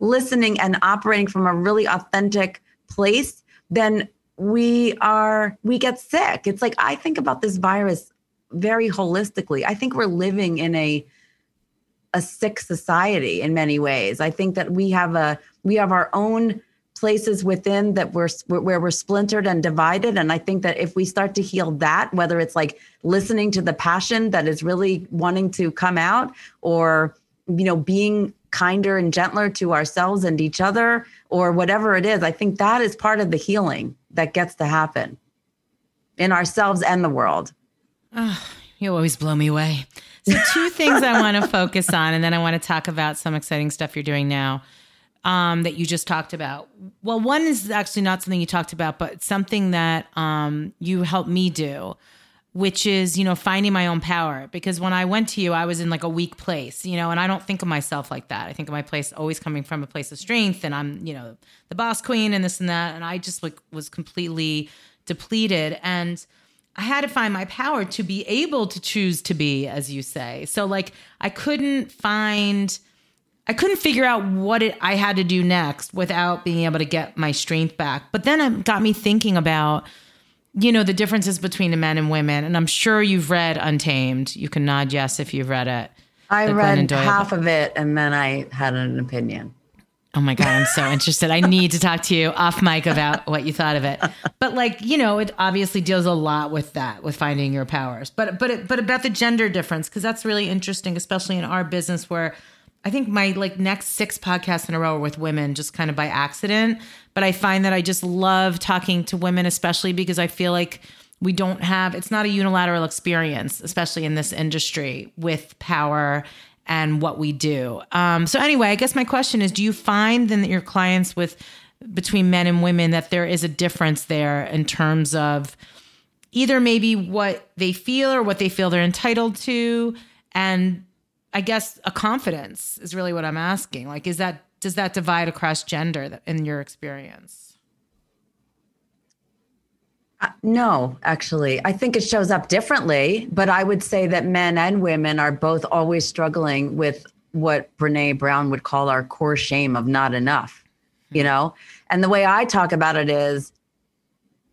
Speaker 2: listening and operating from a really authentic place, then we are, we get sick. It's like I think about this virus very holistically. I think we're living in a a sick society in many ways. I think that we have a we have our own places within that we're where we're splintered and divided and i think that if we start to heal that whether it's like listening to the passion that is really wanting to come out or you know being kinder and gentler to ourselves and each other or whatever it is i think that is part of the healing that gets to happen in ourselves and the world.
Speaker 1: Oh, you always blow me away. So, two things I want to focus on, and then I want to talk about some exciting stuff you're doing now um, that you just talked about. Well, one is actually not something you talked about, but something that um, you helped me do, which is, you know, finding my own power. Because when I went to you, I was in like a weak place, you know, and I don't think of myself like that. I think of my place always coming from a place of strength, and I'm, you know, the boss queen and this and that. And I just like was completely depleted. And I had to find my power to be able to choose to be, as you say. So, like, I couldn't find, I couldn't figure out what it, I had to do next without being able to get my strength back. But then it got me thinking about, you know, the differences between the men and women. And I'm sure you've read Untamed. You can nod yes if you've read it.
Speaker 2: I read half of it and then I had an opinion.
Speaker 1: Oh my God, I'm so interested. I need to talk to you off mic about what you thought of it. But like, you know, it obviously deals a lot with that, with finding your powers. But but but about the gender difference, because that's really interesting, especially in our business where I think my like next six podcasts in a row are with women just kind of by accident. But I find that I just love talking to women, especially because I feel like we don't have it's not a unilateral experience, especially in this industry with power and what we do. Um, so anyway, I guess my question is: Do you find then that your clients with between men and women that there is a difference there in terms of either maybe what they feel or what they feel they're entitled to, and I guess a confidence is really what I'm asking. Like, is that does that divide across gender in your experience?
Speaker 2: Uh, no, actually. I think it shows up differently, but I would say that men and women are both always struggling with what Brene Brown would call our core shame of not enough, you know? And the way I talk about it is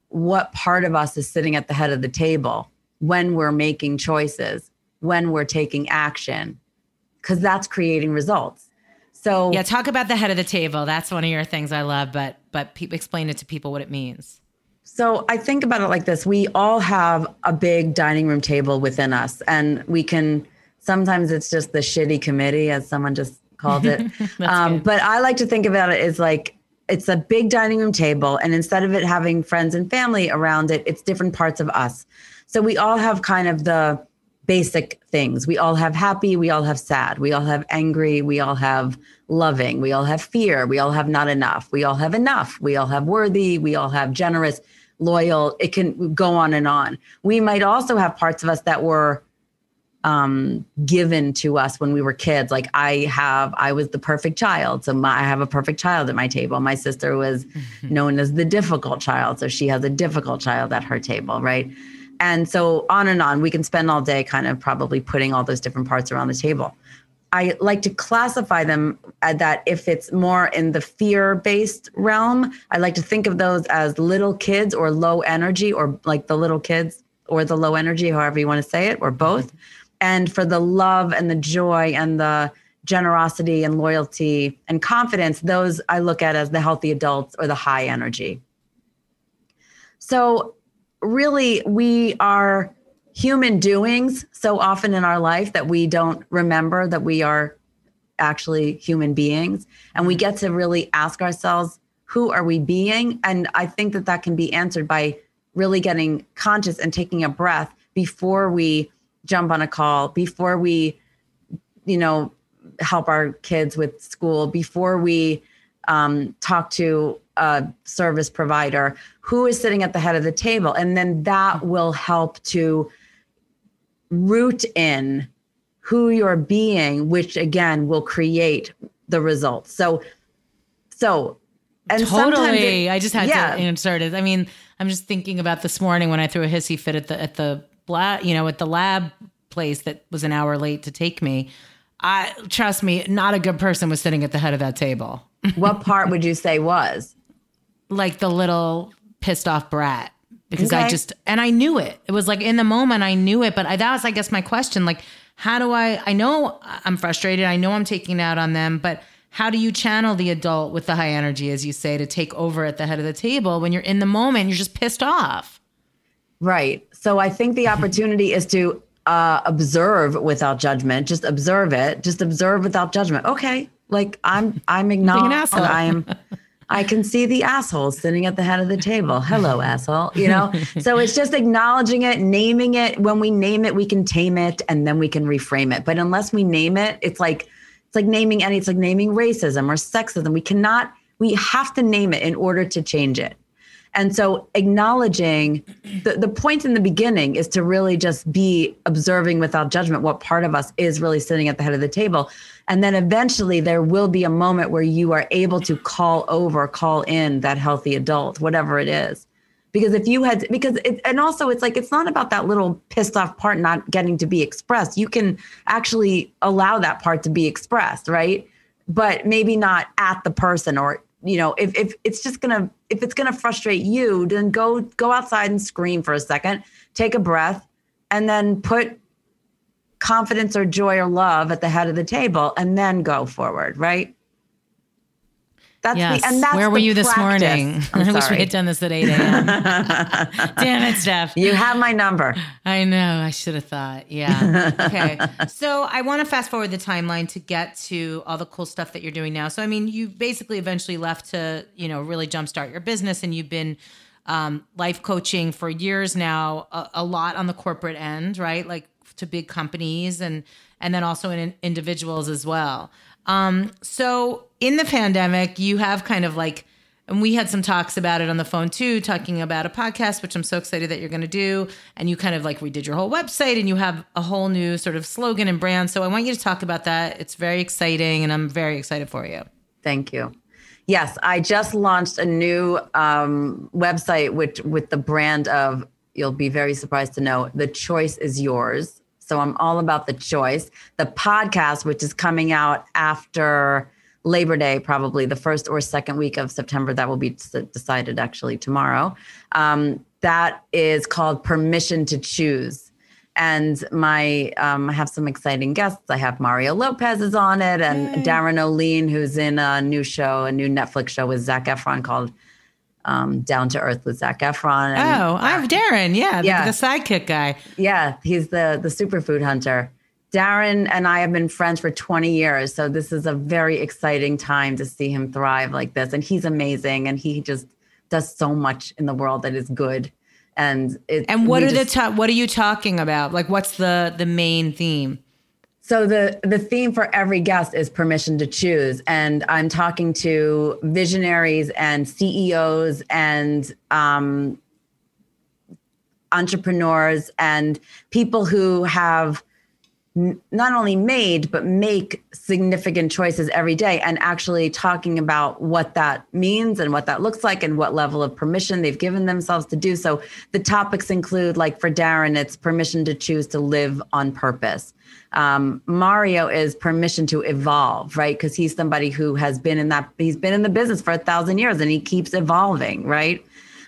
Speaker 2: what part of us is sitting at the head of the table when we're making choices, when we're taking action, because that's creating results. So,
Speaker 1: yeah, talk about the head of the table. That's one of your things I love, but but pe- explain it to people what it means.
Speaker 2: So I think about it like this we all have a big dining room table within us, and we can sometimes it's just the shitty committee, as someone just called it. um, but I like to think about it as like it's a big dining room table, and instead of it having friends and family around it, it's different parts of us. So we all have kind of the basic things. We all have happy, we all have sad, we all have angry, we all have loving, we all have fear, we all have not enough, we all have enough, we all have worthy, we all have generous loyal. It can go on and on. We might also have parts of us that were um, given to us when we were kids. Like I have, I was the perfect child. So my, I have a perfect child at my table. My sister was known as the difficult child. So she has a difficult child at her table, right? And so on and on. We can spend all day kind of probably putting all those different parts around the table. I like to classify them uh, that if it's more in the fear based realm, I like to think of those as little kids or low energy or like the little kids or the low energy, however you want to say it, or both. And for the love and the joy and the generosity and loyalty and confidence, those I look at as the healthy adults or the high energy. So, really, we are human doings so often in our life that we don't remember that we are actually human beings. And we get to really ask ourselves, who are we being? And I think that that can be answered by really getting conscious and taking a breath before we jump on a call, before we, you know, help our kids with school, before we um, talk to a service provider, who is sitting at the head of the table. And then that will help to root in who you're being, which again will create the results. So, so,
Speaker 1: and totally. It, I just had yeah. to insert it. I mean, I'm just thinking about this morning when I threw a hissy fit at the at the lab you know, at the lab place that was an hour late to take me. I trust me, not a good person was sitting at the head of that table.
Speaker 2: What part would you say was?
Speaker 1: Like the little pissed off brat because okay. I just and I knew it. It was like in the moment I knew it, but I, that was I guess my question like how do I I know I'm frustrated. I know I'm taking it out on them, but how do you channel the adult with the high energy as you say to take over at the head of the table when you're in the moment you're just pissed off?
Speaker 2: Right. So I think the opportunity is to uh, observe without judgment. Just observe it. Just observe without judgment. Okay, like I'm I'm acknowledging I am. I can see the asshole sitting at the head of the table. Hello, asshole. You know, so it's just acknowledging it, naming it. When we name it, we can tame it, and then we can reframe it. But unless we name it, it's like it's like naming any. It's like naming racism or sexism. We cannot. We have to name it in order to change it. And so acknowledging the, the point in the beginning is to really just be observing without judgment what part of us is really sitting at the head of the table. And then eventually there will be a moment where you are able to call over, call in that healthy adult, whatever it is. Because if you had, because it, and also it's like, it's not about that little pissed off part not getting to be expressed. You can actually allow that part to be expressed, right? But maybe not at the person or you know if, if it's just gonna if it's gonna frustrate you then go go outside and scream for a second take a breath and then put confidence or joy or love at the head of the table and then go forward right
Speaker 1: that's yes. the, and that's Where were you this morning? i wish we had done this at 8 a.m. Damn it, Steph.
Speaker 2: You have my number.
Speaker 1: I know. I should have thought. Yeah. Okay. so I want to fast forward the timeline to get to all the cool stuff that you're doing now. So, I mean, you basically eventually left to, you know, really jumpstart your business and you've been um, life coaching for years now, a, a lot on the corporate end, right? Like to big companies and, and then also in individuals as well. Um, so in the pandemic, you have kind of like, and we had some talks about it on the phone too, talking about a podcast, which I'm so excited that you're going to do. And you kind of like redid your whole website and you have a whole new sort of slogan and brand. So I want you to talk about that. It's very exciting and I'm very excited for you.
Speaker 2: Thank you. Yes, I just launched a new um, website which with the brand of you'll be very surprised to know the choice is yours. So I'm all about the choice. The podcast, which is coming out after Labor Day, probably the first or second week of September, that will be decided actually tomorrow. Um, that is called Permission to Choose. And my, um, I have some exciting guests. I have Mario Lopez is on it, and Yay. Darin Olien, who's in a new show, a new Netflix show with Zac Efron called um, Down to Earth with Zac Efron.
Speaker 1: And, oh, I'm Darin. Yeah, yeah. The, the, sidekick guy.
Speaker 2: Yeah, he's the the superfood hunter. Darin and I have been friends for 20 years, so this is a very exciting time to see him thrive like this. And he's amazing, and he just does so much in the world that is good. And it,
Speaker 1: and what are just, the top? What are you talking about? Like, what's the the main theme?
Speaker 2: So the the theme for every guest is permission to choose, and I'm talking to visionaries and CEOs and um, entrepreneurs and people who have not only made but make significant choices every day and actually talking about what that means and what that looks like and what level of permission they've given themselves to do. So the topics include like for darin it's permission to choose to live on purpose. Um, mario is permission to evolve right? Because he's somebody who has been in that he's been in the business for a thousand years and he keeps evolving right?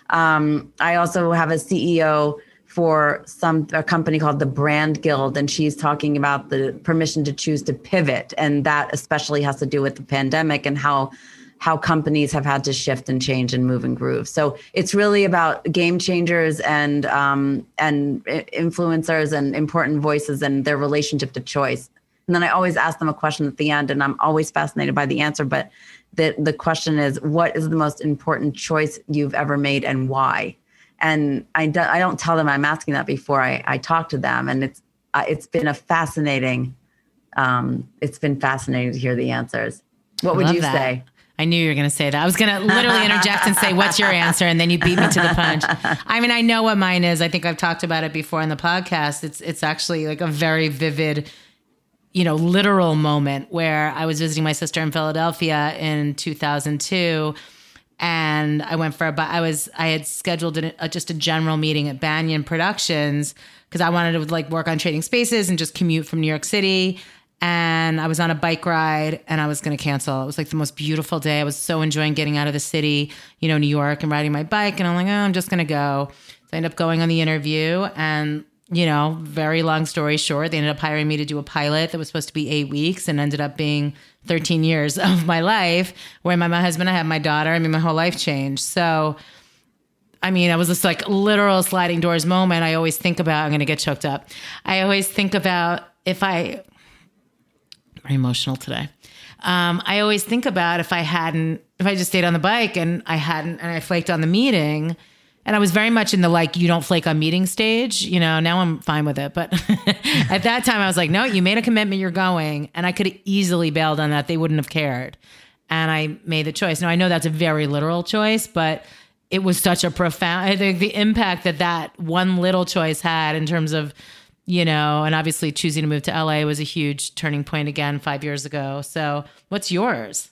Speaker 2: Um, i also have a ceo for some a company called the Brand Guild, and she's talking about the permission to choose to pivot, and that especially has to do with the pandemic and how how companies have had to shift and change and move and groove. So it's really about game changers and um, and influencers and important voices and their relationship to choice. And then I always ask them a question at the end, and I'm always fascinated by the answer. But the the question is, what is the most important choice you've ever made, and why? And I, do, I don't tell them I'm asking that before I, I talk to them. And it's, uh, it's been a fascinating, um, it's been fascinating to hear the answers. What would you that. say?
Speaker 1: I knew you were going to say that. I was going to literally interject and say, What's your answer? And then you beat me to the punch. I mean, I know what mine is. I think I've talked about it before in the podcast. It's, it's actually like a very vivid, you know, literal moment where I was visiting my sister in Philadelphia in 2002 and I went for a. But I was I had scheduled a, a, just a general meeting at Banyan Productions because I wanted to like work on trading spaces and just commute from New York City. And I was on a bike ride and I was going to cancel. It was like the most beautiful day. I was so enjoying getting out of the city, you know, New York and riding my bike. And I'm like, oh, I'm just going to go. So I ended up going on the interview and you know, very long story short, they ended up hiring me to do a pilot that was supposed to be eight weeks and ended up being 13 years of my life where my, husband, I had my daughter. I mean, my whole life changed. So, I mean, it was this like literal sliding doors moment. I always think about, I'm going to get choked up. I always think about if I, very emotional today. Um, I always think about if I hadn't, if I just stayed on the bike and I hadn't, and I flaked on the meeting, and I was very much in the like you don't flake on meeting stage. You know, now I'm fine with it, but at that time I was like, no, you made a commitment, you're going, and I could have easily bailed on that. They wouldn't have cared, and I made the choice. Now I know that's a very literal choice, but it was such a profound. I think the impact that that one little choice had in terms of you know, and obviously choosing to move to LA was a huge turning point again five years ago. So, what's yours?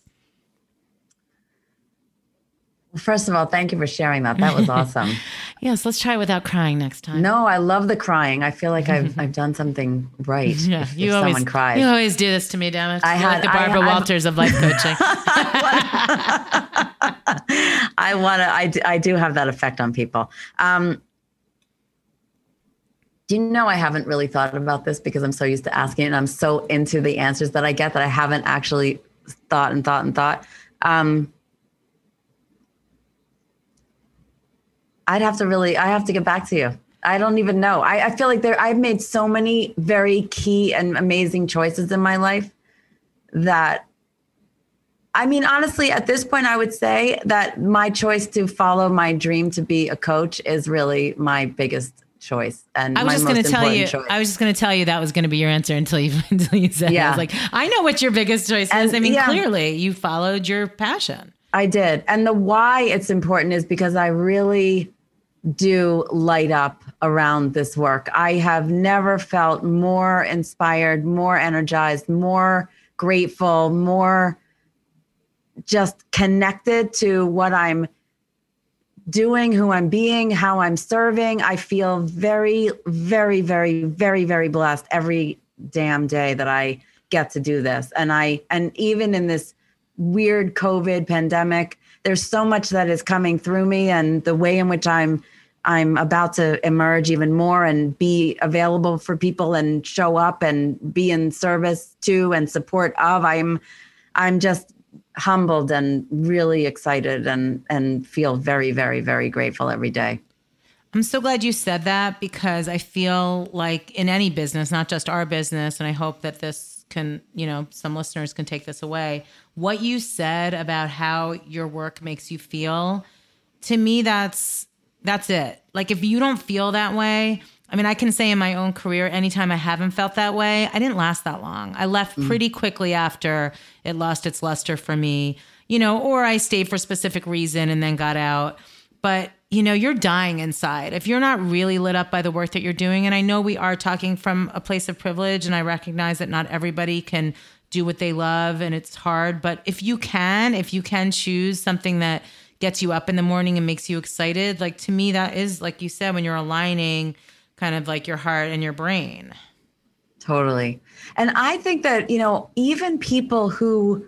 Speaker 2: First of all, thank you for sharing that. That was awesome.
Speaker 1: yes, let's try without crying next time.
Speaker 2: No, I love the crying. I feel like I've I've done something right. Yeah, if, you if always someone cries.
Speaker 1: You always do this to me, damn it. I had like the Barbara I, Walters of life coaching.
Speaker 2: I want to. I do, I do have that effect on people. Um, do you know I haven't really thought about this because I'm so used to asking and I'm so into the answers that I get that I haven't actually thought and thought and thought. Um, I'd have to really, I have to get back to you. I don't even know. I, I feel like there, I've made so many very key and amazing choices in my life that I mean, honestly, at this point, I would say that my choice to follow my dream to be a coach is really my biggest choice. And
Speaker 1: I was just going to tell you, choice. I was just going to tell you that was going to be your answer until you until you said, yeah. It. I was like, I know what your biggest choice and, is. I mean, yeah. clearly, you followed your passion.
Speaker 2: I did, and the why it's important is because I really do light up around this work. I have never felt more inspired, more energized, more grateful, more just connected to what I'm doing, who I'm being, how I'm serving. I feel very, very, very, very, very blessed every damn day that I get to do this. And I, and even in this weird COVID pandemic, there's so much that is coming through me and the way in which I'm I'm about to emerge even more and be available for people and show up and be in service to and support of. I'm I'm just humbled and really excited and and feel very very very grateful every day.
Speaker 1: I'm so glad you said that because I feel like in any business, not just our business, and I hope that this can, you know, some listeners can take this away. What you said about how your work makes you feel, to me, that's that's it. Like if you don't feel that way, I mean, I can say in my own career, anytime I haven't felt that way, I didn't last that long. I left mm. pretty quickly after it lost its luster for me, you know, or I stayed for a specific reason and then got out. But you know, you're dying inside. If you're not really lit up by the work that you're doing, and I know we are talking from a place of privilege, and I recognize that not everybody can do what they love and it's hard, but if you can, if you can choose something that gets you up in the morning and makes you excited, like to me, that is, like you said, when you're aligning kind of like your heart and your brain.
Speaker 2: Totally. And I think that, you know, even people who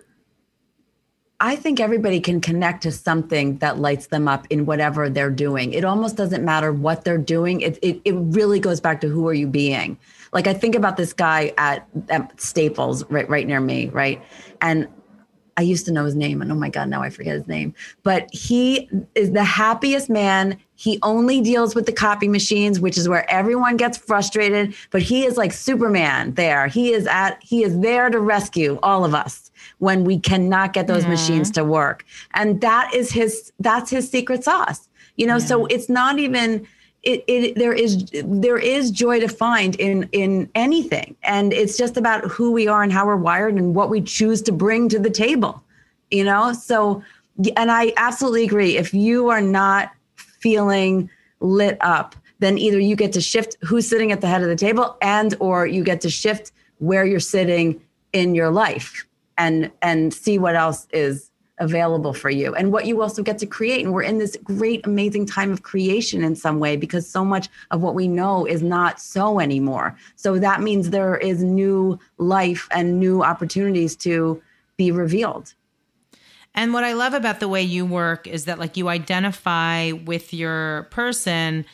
Speaker 2: I think everybody can connect to something that lights them up in whatever they're doing. It almost doesn't matter what they're doing. It, it, it really goes back to who are you being. Like I think about this guy at, at Staples right right near me, right? And I used to know his name, and oh my God, now I forget his name. But he is the happiest man. He only deals with the copy machines, which is where everyone gets frustrated. But he is like Superman there. He is at he is there to rescue all of us when we cannot get those mm-hmm. machines to work. And that is his that's his secret sauce. You know, yeah. so it's not even it, it there is there is joy to find in in anything. And it's just about who we are and how we're wired and what we choose to bring to the table you know? So and i absolutely agree. If you are not feeling lit up then either you get to shift who's sitting at the head of the table and or you get to shift where you're sitting in your life and and see what else is available for you and what you also get to create. And we're in this great, amazing time of creation in some way because so much of what we know is not so anymore. So that means there is new life and new opportunities to be revealed.
Speaker 1: And what I love about the way you work is that, like, you identify with your person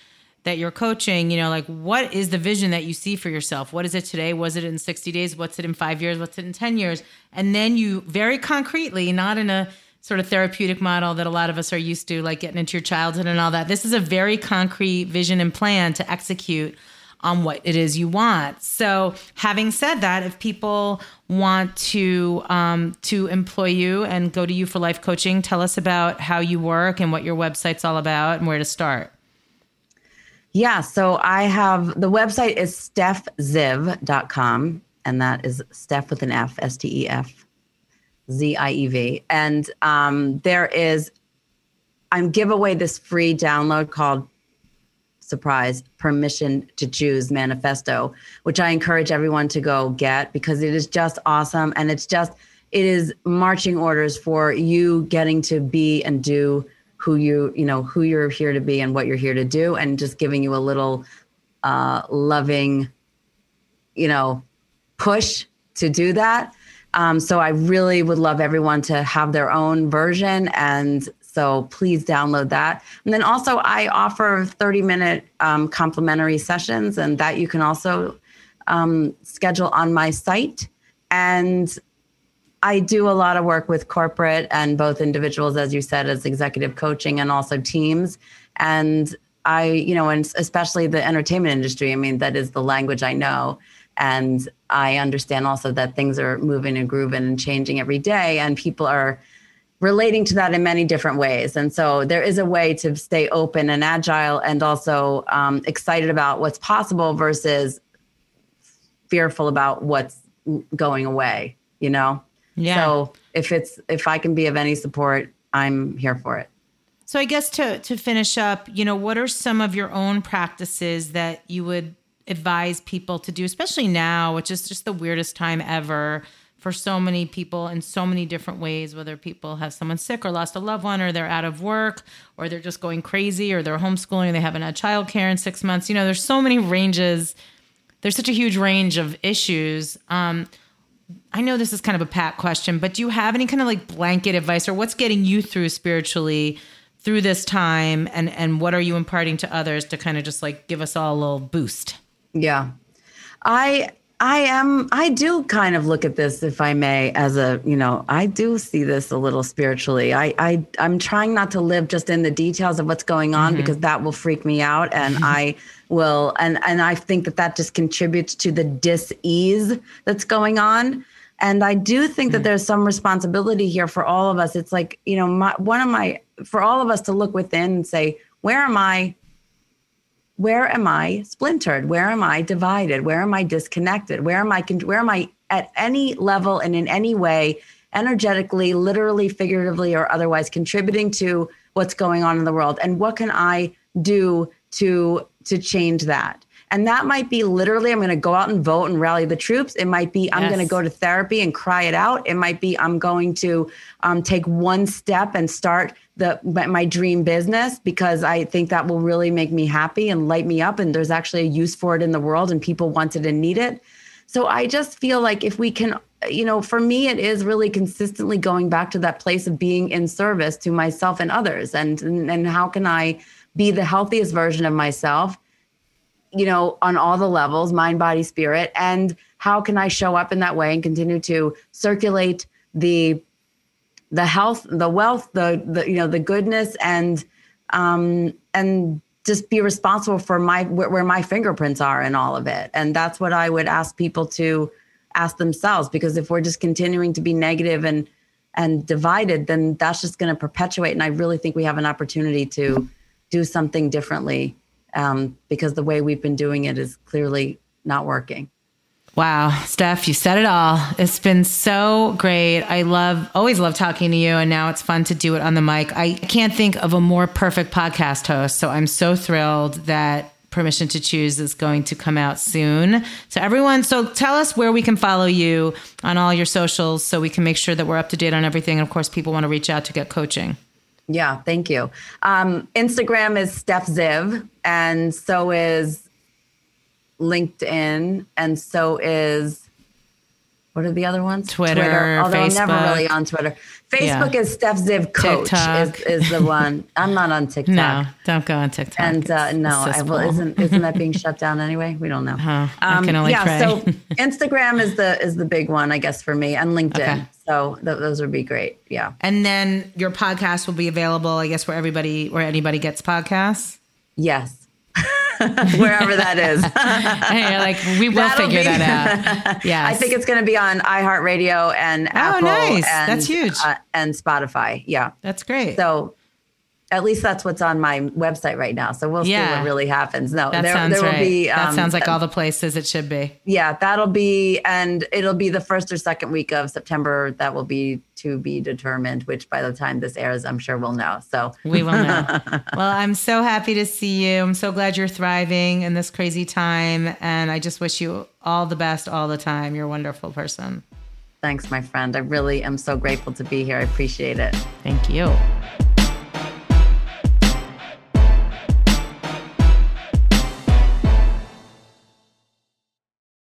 Speaker 1: that you're coaching, you know, like what is the vision that you see for yourself? What is it today? Was it in 60 days? What's it in five years? What's it in 10 years? And then you very concretely, not in a sort of therapeutic model that a lot of us are used to, like getting into your childhood and all that. This is a very concrete vision and plan to execute on what it is you want. So, having said that, if people want to um, to employ you and go to you for life coaching, tell us about how you work and what your website's all about and where to start.
Speaker 2: Yeah. So I have the website is stefziev.com, and that is Steph with an F, S T E F Z I E V. And um, there is, I'm give away this free download called surprise permission to choose manifesto which i encourage everyone to go get because it is just awesome and it's just it is marching orders for you getting to be and do who you you know who you're here to be and what you're here to do and just giving you a little uh, loving you know push to do that. Um, so i really would love everyone to have their own version and so please download that. And then also i offer 30 minute um, complimentary sessions and that you can also um, schedule on my site. And I do a lot of work with corporate and both individuals, as you said, as executive coaching and also teams. And I, you know, and especially the entertainment industry, I mean, that is the language I know. And I understand also that things are moving and grooving and changing every day, and people are relating to that in many different ways. And so there is a way to stay open and agile and also um, excited about what's possible versus fearful about what's going away, you know? Yeah. So if it's if I can be of any support, I'm here for it.
Speaker 1: So I guess to to finish up, you know, what are some of your own practices that you would advise people to do, especially now, which is just the weirdest time ever for so many people in so many different ways, whether people have someone sick or lost a loved one, or they're out of work, or they're just going crazy, or they're homeschooling, or they haven't had childcare in six months. You know, there's so many ranges. There's such a huge range of issues. Um, I know this is kind of a pat question, but do you have any kind of like blanket advice or what's getting you through spiritually through this time and and what are you imparting to others to kind of just like give us all a little boost?
Speaker 2: Yeah. I I am I do kind of look at this if I may as a, you know, I do see this a little spiritually. I I I'm trying not to live just in the details of what's going on mm-hmm. because that will freak me out and I will and and I think that that just contributes to the dis-ease that's going on. And I do think that mm. there's some responsibility here for all of us. It's like, you know, my, one of my for all of us to look within and say, where am I where am I splintered? Where am I divided? Where am I disconnected? Where am I where am I at any level and in any way energetically, literally, figuratively or otherwise contributing to what's going on in the world and what can I do to to change that. And that might be literally, I'm going to go out and vote and rally the troops. It might be, I'm yes. going to go to therapy and cry it out. It might be, I'm going to um, take one step and start the my dream business because I think that will really make me happy and light me up. And there's actually a use for it in the world, and people want it and need it. So I just feel like if we can, you know, for me, it is really consistently going back to that place of being in service to myself and others, and and, and how can I be the healthiest version of myself you know, on all the levels, mind, body, spirit, and how can I show up in that way and continue to circulate the the health, the wealth, the the you know, the goodness and um and just be responsible for my where, where my fingerprints are in all of it. And that's what I would ask people to ask themselves because if we're just continuing to be negative and and divided, then that's just going to perpetuate. And I really think we have an opportunity to do something differently um, because the way we've been doing it is clearly not working.
Speaker 1: Wow, Steph, you said it all. It's been so great. I love, always love talking to you. And now it's fun to do it on the mic. I can't think of a more perfect podcast host. So I'm so thrilled that Permission to Choose is going to come out soon. So, everyone, so tell us where we can follow you on all your socials so we can make sure that we're up to date on everything. And of course, people want to reach out to get coaching.
Speaker 2: Yeah, thank you. Um, Instagram is Steph Ziev, and so is LinkedIn, and so is what are the other ones?
Speaker 1: Twitter, Twitter. Although Facebook.
Speaker 2: I'm never really on Twitter. Facebook yeah. is Steph Ziev Coach is, is, the one. I'm not on TikTok.
Speaker 1: No, don't go on TikTok.
Speaker 2: And uh, no, I, well, isn't isn't that being shut down anyway? We don't know.
Speaker 1: Uh, um, I can only
Speaker 2: yeah,
Speaker 1: pray.
Speaker 2: so Instagram is the is the big one, I guess, for me, and LinkedIn. Okay. So th- those would be great. Yeah.
Speaker 1: And then your podcast will be available, I guess, where everybody where anybody gets podcasts.
Speaker 2: Yes. wherever that is.
Speaker 1: hey, like we will That'll figure be, that out. Yeah,
Speaker 2: I think it's going to be on iHeartRadio and Apple. oh, Apple.
Speaker 1: nice.
Speaker 2: And,
Speaker 1: that's huge. Uh,
Speaker 2: and Spotify. Yeah,
Speaker 1: that's great.
Speaker 2: So at least that's what's on my website right now. So we'll yeah. see what really happens. No,
Speaker 1: that there, sounds there will right. be. Um, that sounds like all the places it should be.
Speaker 2: Yeah, that'll be, and it'll be the first or second week of September. That will be to be determined. Which by the time this airs, I'm sure we'll know. So
Speaker 1: we will know. well, I'm so happy to see you. I'm so glad you're thriving in this crazy time, and I just wish you all the best all the time. You're a wonderful person.
Speaker 2: Thanks, my friend. I really am so grateful to be here. I appreciate it.
Speaker 1: Thank you.